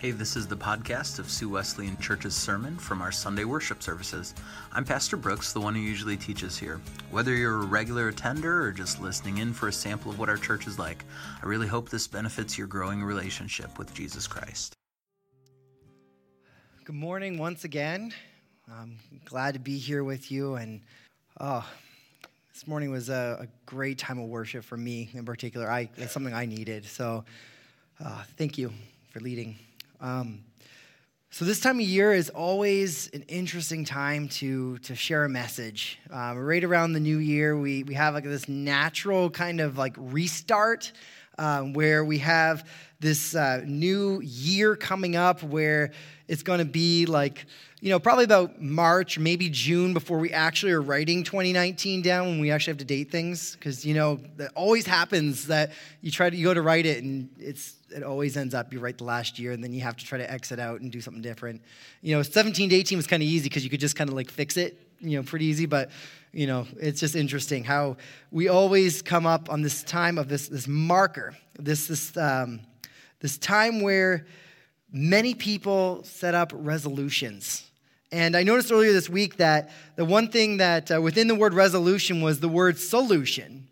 Hey, this is the podcast of Sioux Wesleyan Church's sermon from our Sunday worship services. I'm Pastor Brooks, the one who usually teaches here. Whether you're a regular attender or just listening in for a sample of what our church is like, I really hope this benefits your growing relationship with Jesus Christ. Good morning once again. I'm glad to be here with you. And oh, this morning was a, a great time of worship for me in particular. I, it's something I needed. So uh, thank you for leading. Um, so this time of year is always an interesting time to to share a message. Um, right around the new year, we we have like this natural kind of like restart um, where we have this uh, new year coming up where it's going to be like you know, probably about March, maybe June before we actually are writing 2019 down when we actually have to date things. Because, you know, that always happens that you try to, you go to write it and it's, it always ends up you write the last year and then you have to try to exit out and do something different. You know, 17 to 18 was kind of easy because you could just kind of like fix it, you know, pretty easy. But, you know, it's just interesting how we always come up on this time of this, this marker, this, this, um, this time where many people set up resolutions and I noticed earlier this week that the one thing that uh, within the word resolution was the word solution.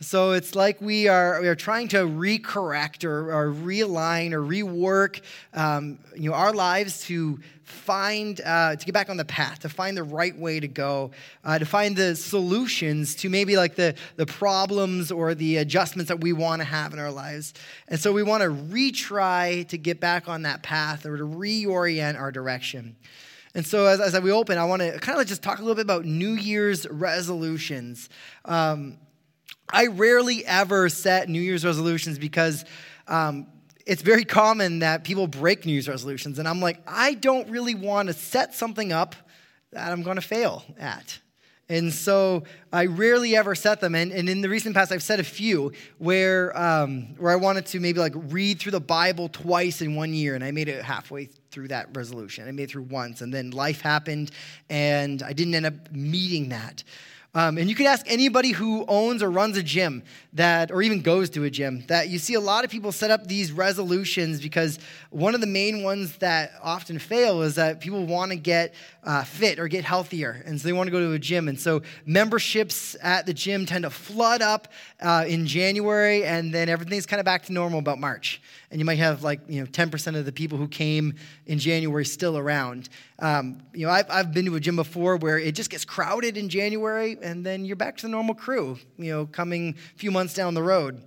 So it's like we are, we are trying to recorrect or, or realign or rework um, you know, our lives to find, uh, to get back on the path, to find the right way to go, uh, to find the solutions to maybe like the, the problems or the adjustments that we want to have in our lives. And so we want to retry to get back on that path or to reorient our direction. And so, as, as we open, I want to kind of just talk a little bit about New Year's resolutions. Um, I rarely ever set New Year's resolutions because um, it's very common that people break New Year's resolutions. And I'm like, I don't really want to set something up that I'm going to fail at. And so I rarely ever set them. And, and in the recent past, I've set a few where, um, where I wanted to maybe like read through the Bible twice in one year. And I made it halfway through that resolution. I made it through once. And then life happened and I didn't end up meeting that. Um, and you can ask anybody who owns or runs a gym that, or even goes to a gym, that you see a lot of people set up these resolutions because one of the main ones that often fail is that people want to get uh, fit or get healthier. And so they want to go to a gym. And so memberships at the gym tend to flood up uh, in January, and then everything's kind of back to normal about March. And you might have like, you know, 10% of the people who came in January still around. Um, you know, I've, I've been to a gym before where it just gets crowded in January, and then you're back to the normal crew, you know, coming a few months down the road.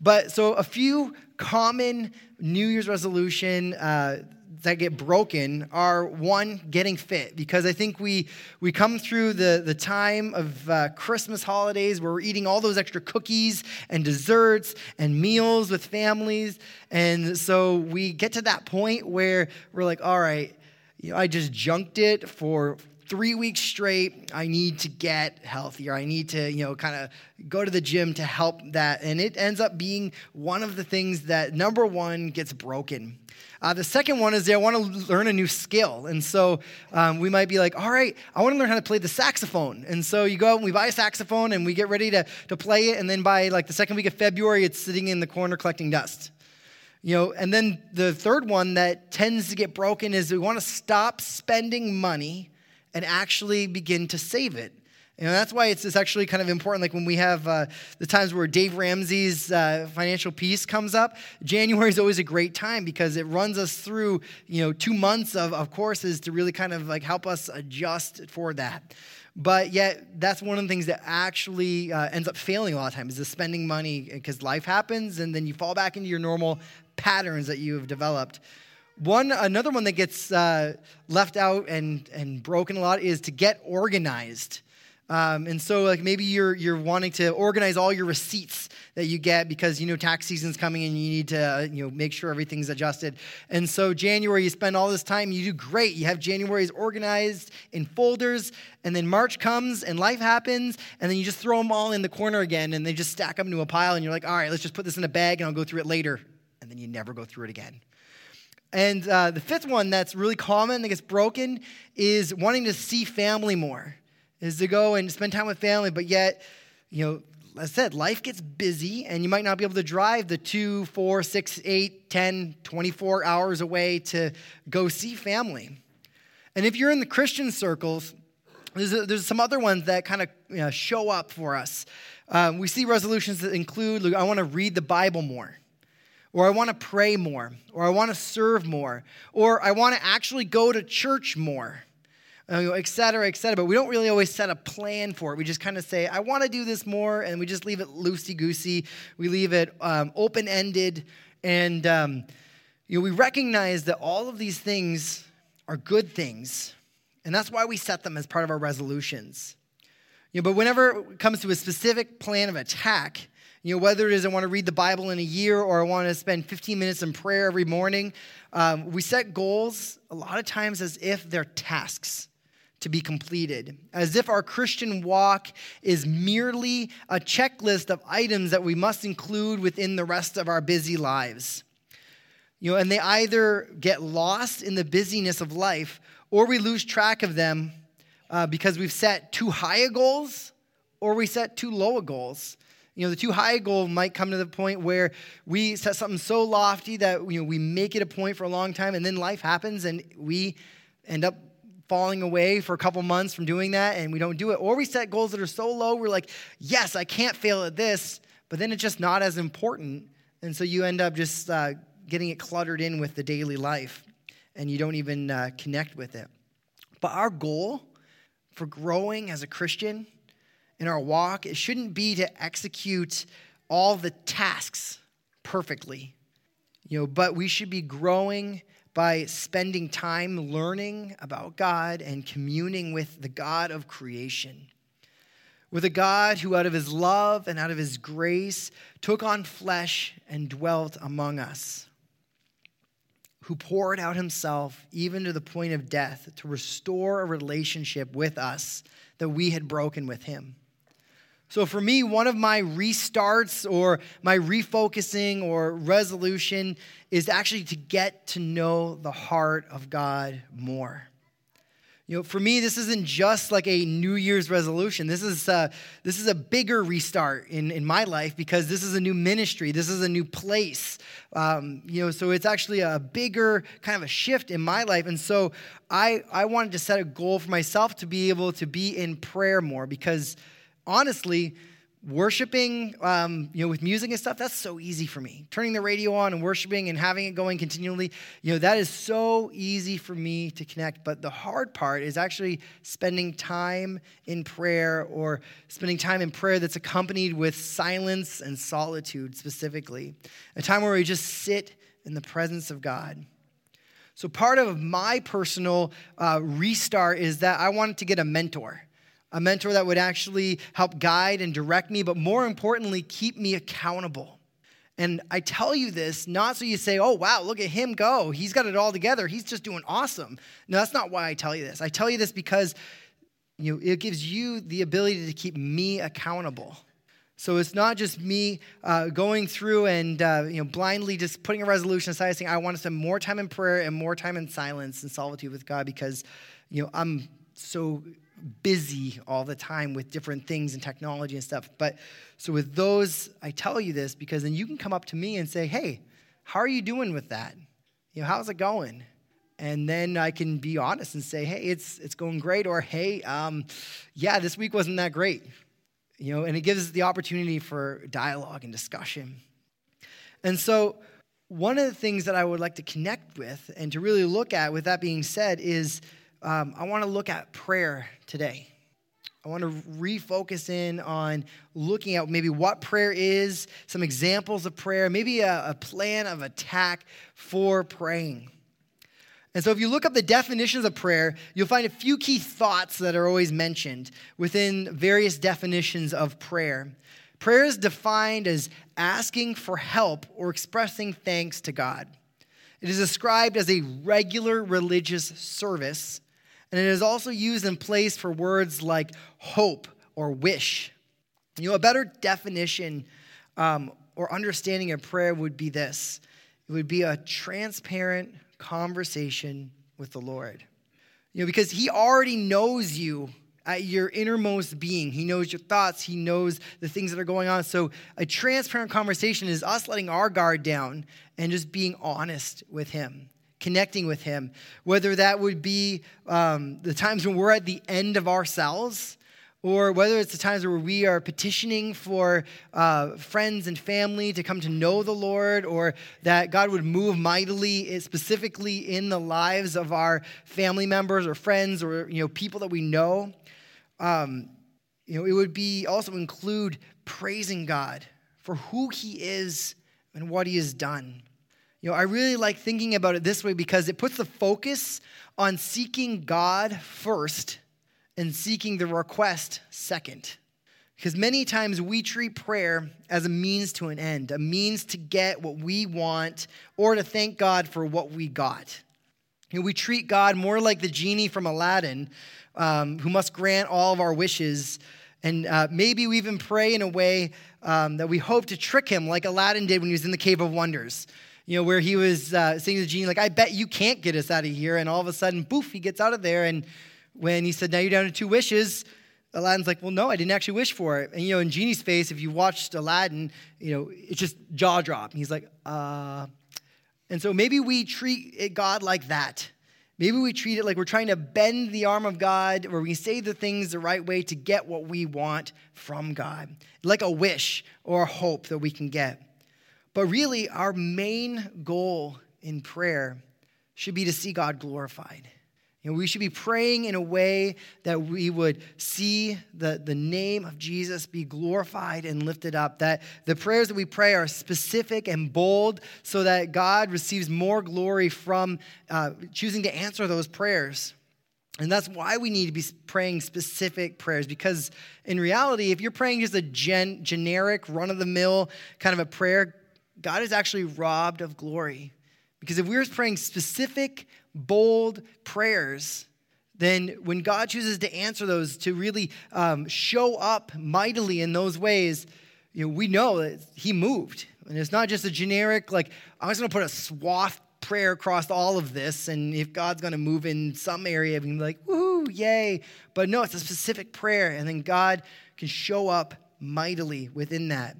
But so a few common New Year's resolution uh, that get broken are one getting fit. Because i think we we come through the the time of uh, christmas holidays where we're eating all those extra cookies and desserts and meals with families. And so we get to that point where we're like all right you know i just junked it for three weeks straight. I need to get healthier. I need to you know kind of go to the gym to help that. And it ends up being one of the things that number one gets broken uh, the second one is I want to learn a new skill. And so um, we might be like, all right, I want to learn how to play the saxophone. And so you go out and we buy a saxophone and we get ready to, to play it. And then by like the second week of February, it's sitting in the corner collecting dust. You know, and then the third one that tends to get broken is we want to stop spending money and actually begin to save it. You know, that's why it's, it's actually kind of important. Like when we have uh, the times where Dave Ramsey's uh, financial piece comes up, January is always a great time because it runs us through, you know, two months of, of courses to really kind of like help us adjust for that. But yet, that's one of the things that actually uh, ends up failing a lot of times is the spending money because life happens and then you fall back into your normal patterns that you have developed. One, another one that gets uh, left out and, and broken a lot is to get organized. Um, and so, like maybe you're you're wanting to organize all your receipts that you get because you know tax season's coming and you need to uh, you know make sure everything's adjusted. And so January, you spend all this time, you do great. You have January's organized in folders, and then March comes and life happens, and then you just throw them all in the corner again, and they just stack up into a pile, and you're like, all right, let's just put this in a bag, and I'll go through it later, and then you never go through it again. And uh, the fifth one that's really common that gets broken is wanting to see family more is to go and spend time with family, but yet, you know, I said, life gets busy and you might not be able to drive the two, four, six, eight, 10, 24 hours away to go see family. And if you're in the Christian circles, there's, a, there's some other ones that kind of you know, show up for us. Um, we see resolutions that include I want to read the Bible more, or I want to pray more, or I want to serve more, or I want to actually go to church more et cetera, et cetera. But we don't really always set a plan for it. We just kind of say, I want to do this more, and we just leave it loosey goosey. We leave it um, open ended. And um, you know, we recognize that all of these things are good things. And that's why we set them as part of our resolutions. You know, but whenever it comes to a specific plan of attack, you know, whether it is I want to read the Bible in a year or I want to spend 15 minutes in prayer every morning, um, we set goals a lot of times as if they're tasks to be completed, as if our Christian walk is merely a checklist of items that we must include within the rest of our busy lives. You know, and they either get lost in the busyness of life or we lose track of them uh, because we've set too high a goals or we set too low a goals. You know, the too high goal might come to the point where we set something so lofty that you know we make it a point for a long time, and then life happens, and we end up falling away for a couple months from doing that and we don't do it. Or we set goals that are so low, we're like, yes, I can't fail at this, but then it's just not as important. And so you end up just uh, getting it cluttered in with the daily life and you don't even uh, connect with it. But our goal for growing as a Christian in our walk, it shouldn't be to execute all the tasks perfectly, you know, but we should be growing by spending time learning about God and communing with the God of creation. With a God who, out of his love and out of his grace, took on flesh and dwelt among us, who poured out himself even to the point of death to restore a relationship with us that we had broken with him. So, for me, one of my restarts or my refocusing or resolution is actually to get to know the heart of God more. You know, for me, this isn't just like a New Year's resolution. This is a, this is a bigger restart in, in my life because this is a new ministry. This is a new place. Um, you know, so it's actually a bigger kind of a shift in my life. And so I, I wanted to set a goal for myself to be able to be in prayer more because honestly, worshiping um, you know with music and stuff that's so easy for me. Turning the radio on and worshiping and having it going continually you know that is so easy for me to connect. But the hard part is actually spending time in prayer or spending time in prayer that's accompanied with silence and solitude specifically. A time where we just sit in the presence of god. So part of my personal uh, restart is that i wanted to get a mentor a mentor that would actually help guide and direct me, but more importantly, keep me accountable. And I tell you this not so you say, oh, wow, look at him go. He's got it all together. He's just doing awesome. No, that's not why I tell you this. I tell you this because you know, it gives you the ability to keep me accountable. So it's not just me uh, going through and uh, you know blindly just putting a resolution aside, saying I want to spend more time in prayer and more time in silence and solitude with God because you know I'm so busy all the time with different things and technology and stuff. But so with those, I tell you this because then you can come up to me and say, hey, how are you doing with that? You know, how's it going? And then I can be honest and say, hey, it's it's going great, or hey, um, yeah, this week wasn't that great. You know, and it gives the opportunity for dialogue and discussion. And so one of the things that I would like to connect with and to really look at, with that being said, is um, I want to look at prayer today. I want to refocus in on looking at maybe what prayer is, some examples of prayer, maybe a, a, plan of attack for praying. And so, if you look up the definitions of prayer, you'll find a few key thoughts that are always mentioned within various definitions of prayer. Prayer is defined as asking for help or expressing thanks to God. It is described as a regular religious service and it is also used in place for words like hope or wish. You know, a better definition um, or understanding of prayer would be this it would be a transparent conversation with the Lord. You know, because He already knows you at your innermost being. He knows your thoughts, He knows the things that are going on. So, a transparent conversation is us letting our guard down and just being honest with Him, connecting with Him. Whether that would be um, the times when we're at the end of ourselves or whether it's the times where we are petitioning for uh, friends and family to come to know the Lord, or that God would move mightily, eh, specifically in the lives of our family members or friends or you know people that we know. Um, you know, it would be also include praising God for who He is and what He has done. You know, I really like thinking about it this way because it puts the focus on seeking God first and seeking the request second. Because many times we treat prayer as a means to an end, a means to get what we want or to thank God for what we got. You know, we treat God more like the genie from Aladdin, um, who must grant all of our wishes. And uh, maybe we even pray in a way um, that we hope to trick him, like Aladdin did when he was in the Cave of Wonders. You know, where he was uh, saying to genie, like, I bet you can't get us out of here. And all of a sudden, poof, he gets out of there. And when he said, Now you're down to two wishes, Aladdin's like, Well, no, I didn't actually wish for it. And, you know, in Genie's face, if you watched Aladdin, you know, it's just jaw drop. He's like, Uh. And so maybe we treat God like that. Maybe we treat it like we're trying to bend the arm of God, where we say the things the right way to get what we want from God, like a wish or a hope that we can get. But really, our main goal in prayer should be to see God glorified. You know, we should be praying in a way that we would see the, the name of Jesus be glorified and lifted up. That the prayers that we pray are specific and bold so that God receives more glory from uh, choosing to answer those prayers. And that's why we need to be praying specific prayers because, in reality, if you're praying just a gen- generic, run of the mill kind of a prayer, God is actually robbed of glory. Because if we're praying specific, bold prayers, then when God chooses to answer those, to really um, show up mightily in those ways, you know, we know that He moved. And it's not just a generic, like, I'm just going to put a swath prayer across all of this, and if God's going to move in some area, we can be like, woohoo, yay. But no, it's a specific prayer, and then God can show up mightily within that.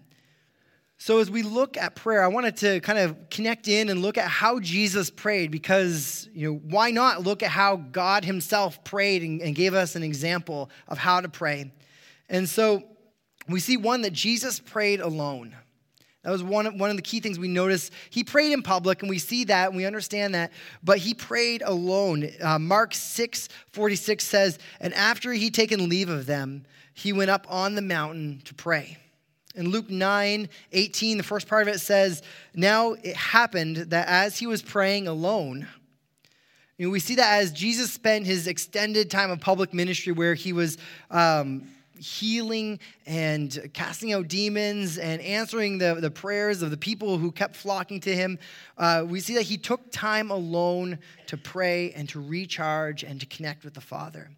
So, as we look at prayer, I wanted to kind of connect in and look at how Jesus prayed because, you know, why not look at how God Himself prayed and, and, gave us an example of how to pray? And so we see one that Jesus prayed alone. That was one of, one of the key things we notice. He prayed in public, and we see that and we understand that, but he prayed alone. Uh, Mark 6 46 says, And after he'd taken leave of them, he went up on the mountain to pray. In Luke 9 18, the first part of it says, Now it happened that as he was praying alone, you know, we see that as Jesus spent his extended time of public ministry where he was um, healing and casting out demons and answering the, the prayers of the people who kept flocking to him, uh, we see that he took time alone to pray and to recharge and to connect with the Father.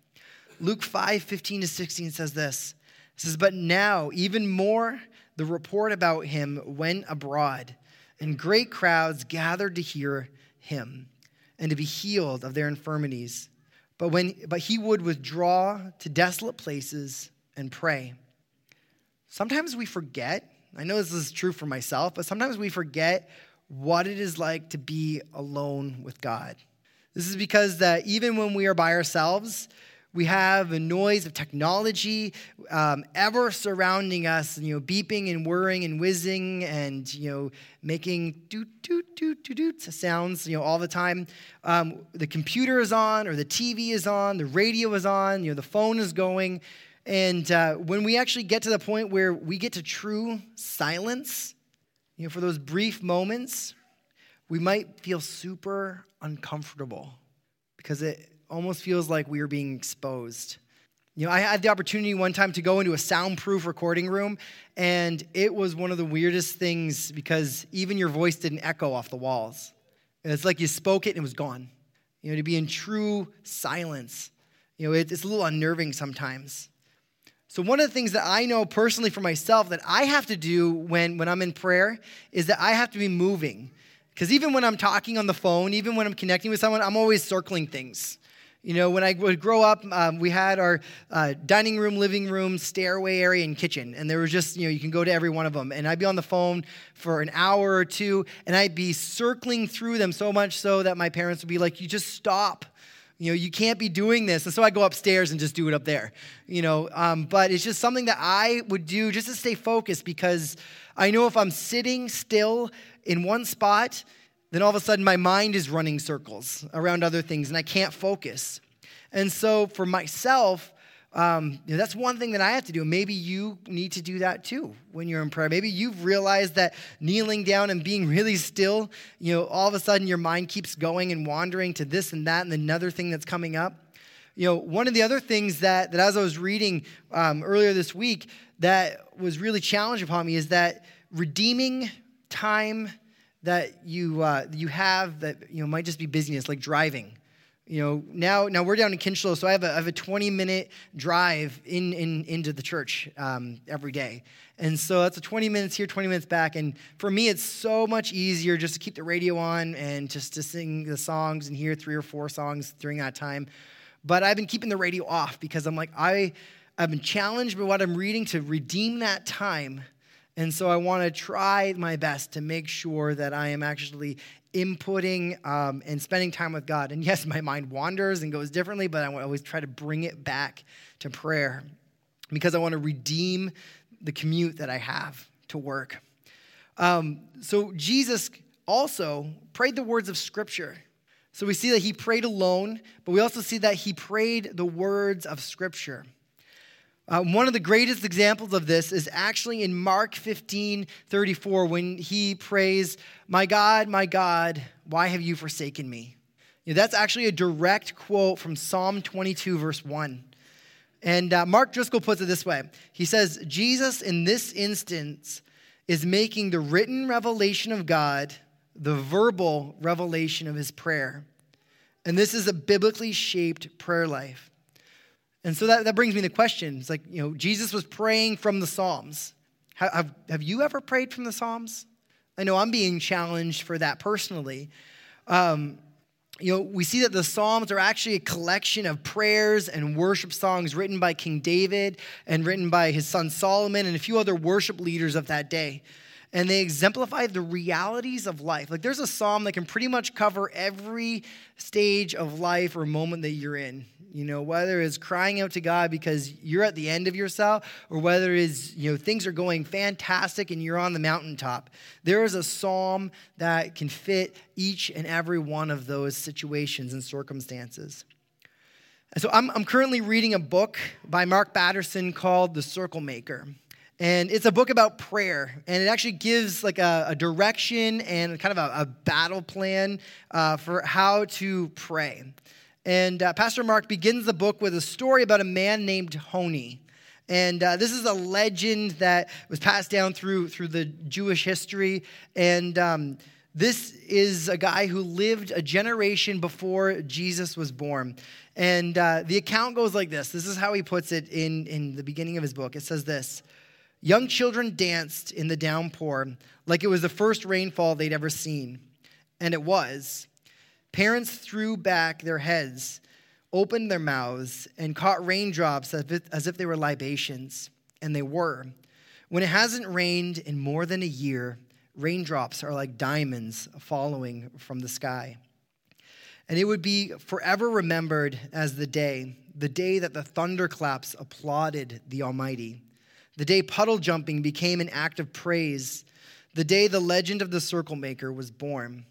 Luke 5 15 to 16 says this. It says, But now, even more, the report about him went abroad, and great crowds gathered to hear him and to be healed of their infirmities. But, when, but he would withdraw to desolate places and pray. Sometimes we forget, I know this is true for myself, but sometimes we forget what it is like to be alone with God. This is because that even when we are by ourselves, we have the noise of technology um, ever surrounding us, you know, beeping and whirring and whizzing and, you know, making doot, doot, doot, doot, doot sounds, you know, all the time. Um, the computer is on or the TV is on, the radio is on, you know, the phone is going. And uh, when we actually get to the point where we get to true silence, you know, for those brief moments, we might feel super uncomfortable because it almost feels like we are being exposed. You know, I had the opportunity one time to go into a soundproof recording room, and it was one of the weirdest things because even your voice didn't echo off the walls. It's like you spoke it and it was gone. You know, to be in true silence. You know, it's a little unnerving sometimes. So, one of the things that I know personally for myself that I have to do when, when I'm in prayer is that I have to be moving. Because even when I'm talking on the phone, even when I'm connecting with someone, I'm always circling things. You know, when I would grow up, um, we had our uh, dining room, living room, stairway area, and kitchen. And there was just, you know, you can go to every one of them. And I'd be on the phone for an hour or two, and I'd be circling through them so much so that my parents would be like, you just stop. You know, you can't be doing this. And so I go upstairs and just do it up there, you know. Um, but it's just something that I would do just to stay focused because I know if I'm sitting still in one spot, then all of a sudden my mind is running circles around other things and I can't focus. And so for myself, um, you know, that's one thing that I have to do. Maybe you need to do that too when you're in prayer. Maybe you've realized that kneeling down and being really still, you know, all of a sudden your mind keeps going and wandering to this and that and another thing that's coming up. You know, one of the other things that, that as I was reading um, earlier this week that was really challenged upon me is that redeeming time that you, uh, you have that you know, might just be busyness, like driving. You know, now, now we're down in Kinchlow, so I have a, I have a 20 minute drive in, in, into the church um, every day. And so that's a 20 minutes here, 20 minutes back. And for me, it's so much easier just to keep the radio on and just to sing the songs and hear three or four songs during that time. But I've been keeping the radio off because I'm like, I, I've been challenged by what I'm reading to redeem that time and so I want to try my best to make sure that I am actually inputting um, and spending time with God. And yes, my mind wanders and goes differently, but I always try to bring it back to prayer because I want to redeem the commute that I have to work. Um, so Jesus also prayed the words of Scripture. So we see that he prayed alone, but we also see that he prayed the words of Scripture. Uh, one of the greatest examples of this is actually in Mark 15 34 when he prays, My God, my God, why have you forsaken me? You know, that's actually a direct quote from Psalm 22, verse 1. And uh, Mark Driscoll puts it this way He says, Jesus in this instance is making the written revelation of God the verbal revelation of his prayer. And this is a biblically shaped prayer life. And so that, that brings me to questions. Like, you know, Jesus was praying from the Psalms. Have, have, have you ever prayed from the Psalms? I know I'm being challenged for that personally. Um, you know, we see that the Psalms are actually a collection of prayers and worship songs written by King David and written by his son Solomon and a few other worship leaders of that day. And they exemplify the realities of life. Like, there's a psalm that can pretty much cover every stage of life or moment that you're in you know, whether it's crying out to God because you're at the end of yourself or whether it's, you know, things are going fantastic and you're on the mountaintop. There is a psalm that can fit each and every one of those situations and circumstances. And so I'm, I'm currently reading a book by Mark Batterson called The Circle Maker. And it's a book about prayer, and it actually gives like a, a direction and kind of a, a battle plan uh, for how to pray. And uh, Pastor Mark begins the book with a story about a man named Honi. And uh, this is a legend that was passed down through, through the Jewish history. And um, this is a guy who lived a generation before Jesus was born. And uh, the account goes like this this is how he puts it in, in the beginning of his book. It says this Young children danced in the downpour like it was the first rainfall they'd ever seen. And it was. Parents threw back their heads, opened their mouths, and caught raindrops as if, they were libations. And they were. When it hasn't rained in more than a year, raindrops are like diamonds following from the sky. And it would be forever remembered as the day, the day that the thunderclaps applauded the Almighty, the day puddle jumping became an act of praise, the day the legend of the circle maker was born.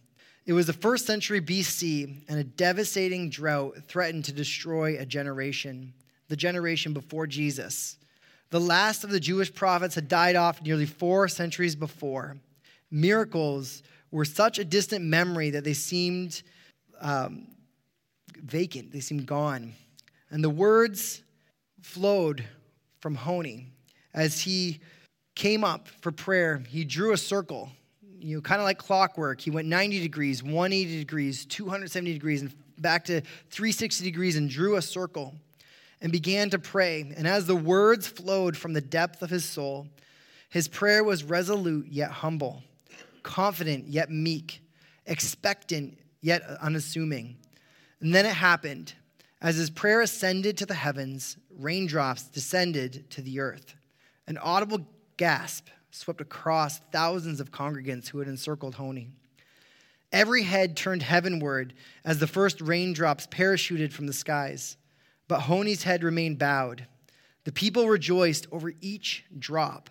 It was the first century BC, and a devastating drought threatened to destroy a generation, the generation before Jesus. The last of the Jewish prophets had died off nearly four centuries before. Miracles were such a distant memory that they seemed um, vacant, they seemed gone. And the words flowed from Honi. As he came up for prayer, he drew a circle you know, kind of like clockwork. He went 90 degrees, 180 degrees, 270 degrees, and back to 360 degrees and drew a circle and began to pray. And as the words flowed from the depth of his soul, his prayer was resolute yet humble, confident yet meek, expectant yet unassuming. And then it happened. As his prayer ascended to the heavens, raindrops descended to the earth. An audible gasp swept across thousands of congregants who had encircled Honi. Every head turned heavenward as the first raindrops parachuted from the skies, but Honi's head remained bowed. The people rejoiced over each drop,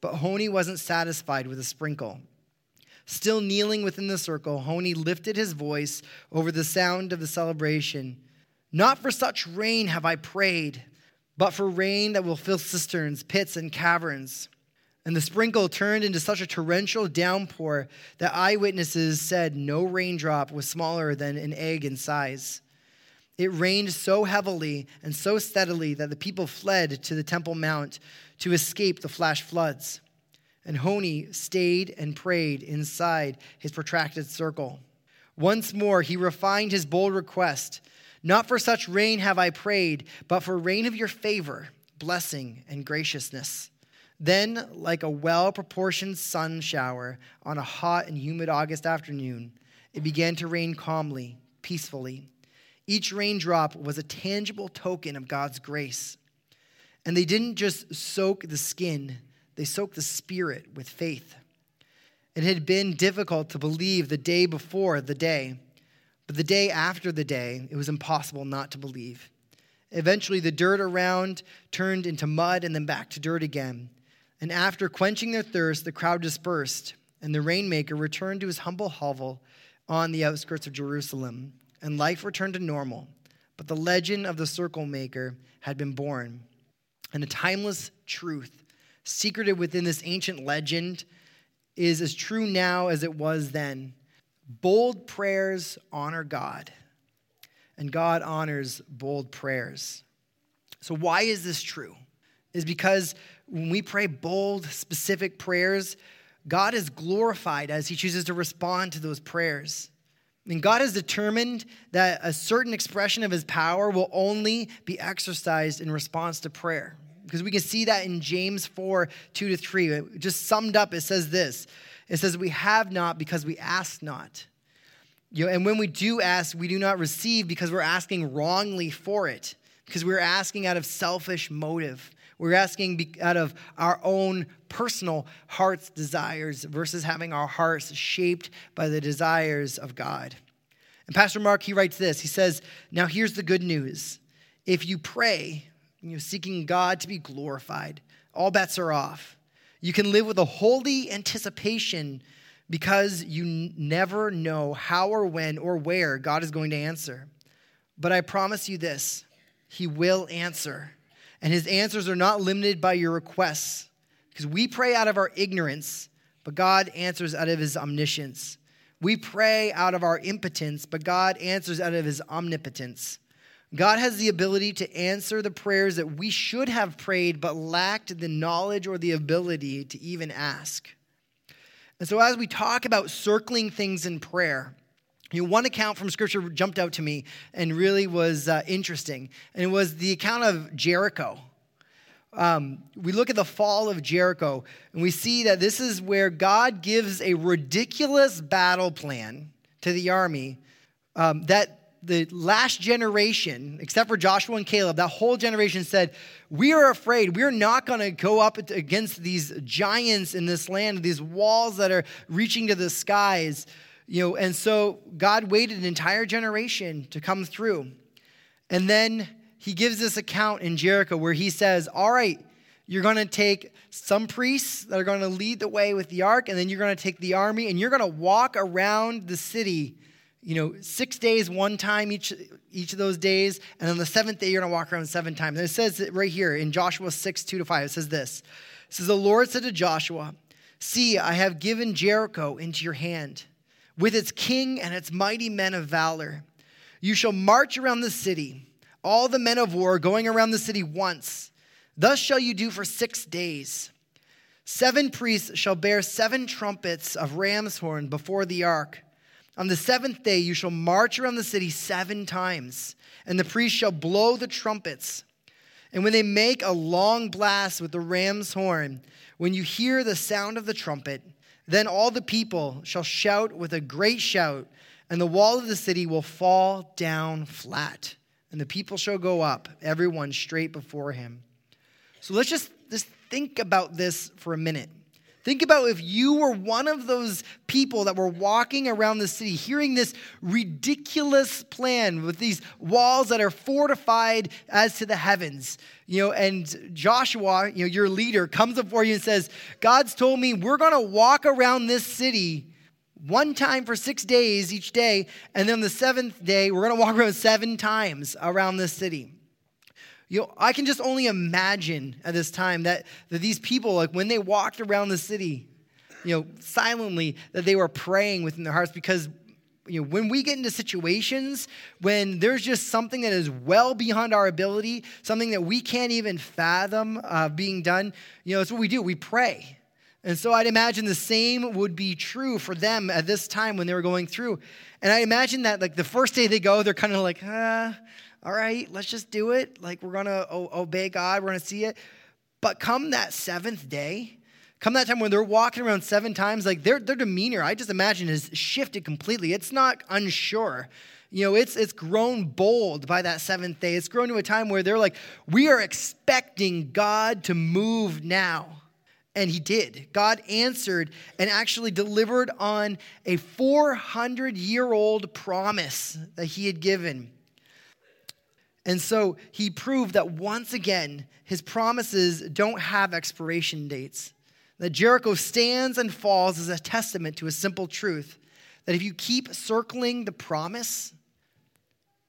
but Honi wasn't satisfied with a sprinkle. Still kneeling within the circle, Honi lifted his voice over the sound of the celebration. Not for such rain have I prayed, but for rain that will fill cisterns, pits, and caverns. And the sprinkle turned into such a torrential downpour that eyewitnesses said no raindrop was smaller than an egg in size. It rained so heavily and so steadily that the people fled to the Temple Mount to escape the flash floods. And Honi stayed and prayed inside his protracted circle. Once more, he refined his bold request Not for such rain have I prayed, but for rain of your favor, blessing, and graciousness. Then, like a well proportioned sun shower on a hot and humid August afternoon, it began to rain calmly, peacefully. Each raindrop was a tangible token of God's grace. And they didn't just soak the skin, they soaked the spirit with faith. It had been difficult to believe the day before the day, but the day after the day, it was impossible not to believe. Eventually, the dirt around turned into mud and then back to dirt again. And after quenching their thirst, the crowd dispersed, and the rainmaker returned to his humble hovel on the outskirts of Jerusalem, and life returned to normal. But the legend of the circle maker had been born. And a timeless truth, secreted within this ancient legend, is as true now as it was then. Bold prayers honor God, and God honors bold prayers. So, why is this true? Is because when we pray bold, specific prayers, God is glorified as He chooses to respond to those prayers. And God has determined that a certain expression of His power will only be exercised in response to prayer. Because we can see that in James 4 2 to 3. Just summed up, it says this it says, We have not because we ask not. You know, and when we do ask, we do not receive because we're asking wrongly for it, because we're asking out of selfish motive. We're asking out of our own personal heart's desires versus having our hearts shaped by the desires of God. And Pastor Mark, he writes this. He says, Now here's the good news. If you pray, you're seeking God to be glorified, all bets are off. You can live with a holy anticipation because you n- never know how or when or where God is going to answer. But I promise you this He will answer. And his answers are not limited by your requests, because we pray out of our ignorance, but God answers out of his omniscience. We pray out of our impotence, but God answers out of his omnipotence. God has the ability to answer the prayers that we should have prayed, but lacked the knowledge or the ability to even ask. And so, as we talk about circling things in prayer, you know, one account from scripture jumped out to me and really was uh, interesting, and it was the account of Jericho. Um, we look at the fall of Jericho, and we see that this is where God gives a ridiculous battle plan to the army um, that the last generation, except for Joshua and Caleb, that whole generation said, We are afraid. We're not going to go up against these giants in this land, these walls that are reaching to the skies. You know, and so God waited an entire generation to come through. And then he gives this account in Jericho where he says, All right, you're going to take some priests that are going to lead the way with the ark, and then you're going to take the army, and you're going to walk around the city, you know, six days, one time each, each of those days, and on the seventh day, you're to walk around seven times. And it says right here in Joshua 6, 2 to 5, it says this. It says, The Lord said to Joshua, See, I have given Jericho into your hand with its king and its mighty men of valor. You shall march around the city, all the men of war going around the city once. Thus shall you do for six days. Seven priests shall bear seven trumpets of ram's horn before the ark. On the seventh day you shall march around the city seven times, and the priests shall blow the trumpets. And when they make a long blast with the ram's horn, when you hear the sound of the trumpet, then all the people shall shout with a great shout, and the wall of the city will fall down flat. and the people shall go up, everyone straight before him. So let's just, just think about this for a minute. Think about if you were one of those people that were walking around the city, hearing this ridiculous plan with these walls that are fortified as to the heavens. You know, and Joshua, you know, your leader, comes before you and says, God's told me we're going to walk around this city one time for six days each day, and then the seventh day, we're going to walk around seven times around this city. You know, I can just only imagine at this time that, that these people, like when they walked around the city, you know, silently, that they were praying within their hearts because you know, when we get into situations when there's just something that is well beyond our ability, something that we can't even fathom uh, being done, you know, it's what we do. We pray. And so I'd imagine the same would be true for them at this time when they were going through. And I imagine that, like, the first day they go, they're kind of like, ah, all right, let's just do it. Like we're going to obey God, we're going to see it. But come that seventh day, come that time when they're walking around seven times, like their, their demeanor, I just imagine, has shifted completely. It's not unsure. You know, it's, it's grown bold by that seventh day. It's grown to a time where they're like, we are expecting God to move now. And he did. God answered and actually delivered on a 400 year old promise that he had given. And so he proved that once again, his promises don't have expiration dates. That Jericho stands and falls as a testament to a simple truth that if you keep circling the promise,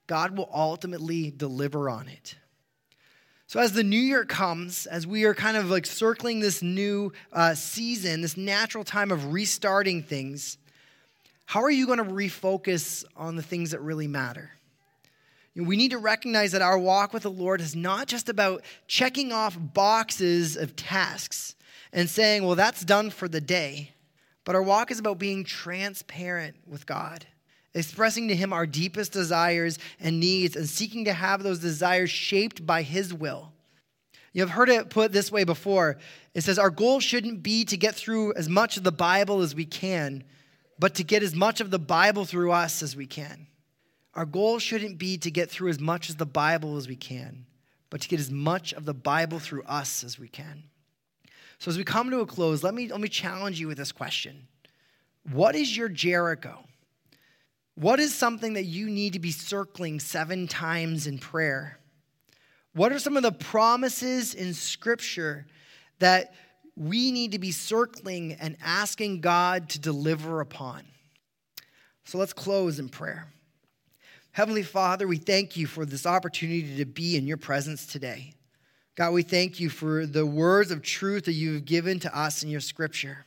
God will ultimately deliver on it. So, as the new year comes, as we are kind of like circling this new uh, season, this natural time of restarting things, how are you going to refocus on the things that really matter? we need to recognize that our walk with the Lord is not just about checking off boxes of tasks and saying, well, that's done for the day. But our walk is about being transparent with God, expressing to Him our deepest desires and needs, and seeking to have those desires shaped by His will. You've heard it put this way before. It says, Our goal shouldn't be to get through as much of the Bible as we can, but to get as much of the Bible through us as we can. Our goal shouldn't be to get through as much of the Bible as we can, but to get as much of the Bible through us as we can. So as we come to a close, let me, let me challenge you with this question. What is your Jericho? What is something that you need to be circling seven times in prayer? What are some of the promises in Scripture that we need to be circling and asking God to deliver upon? So let's close in prayer. Heavenly Father, we thank you for this opportunity to be in your presence today. God, we thank you for the words of truth that you've given to us in your scripture.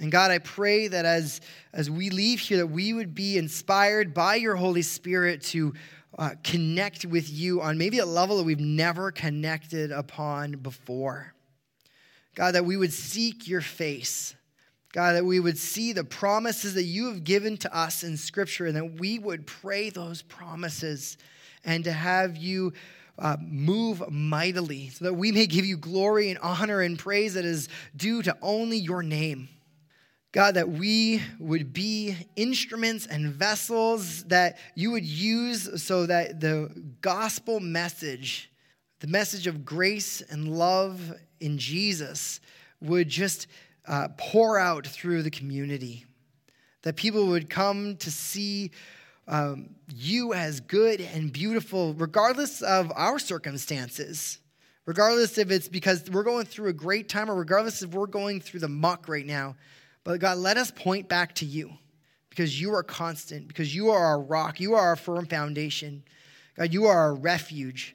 And God, I pray that as, as we leave here, that we would be inspired by your Holy Spirit to uh, connect with you on maybe a level that we've never connected upon before. God, that we would seek your face God, that we would see the promises that you have given to us in Scripture and that we would pray those promises and to have you uh, move mightily so that we may give you glory and honor and praise that is due to only your name. God, that we would be instruments and vessels that you would use so that the gospel message, the message of grace and love in Jesus, would just uh, pour out through the community. That people would come to see um, you as good and beautiful, regardless of our circumstances. Regardless if it's because we're going through a great time or regardless if we're going through the muck right now. But God, let us point back to you because you are constant, because you are our rock, you are our firm foundation. God, you are our refuge.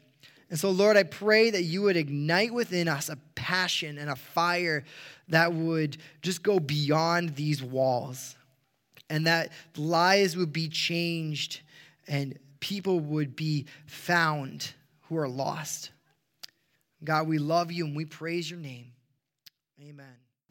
And so, Lord, I pray that you would ignite within us a passion and a fire that would just go beyond these walls, and that lives would be changed and people would be found who are lost. God, we love you and we praise your name. Amen.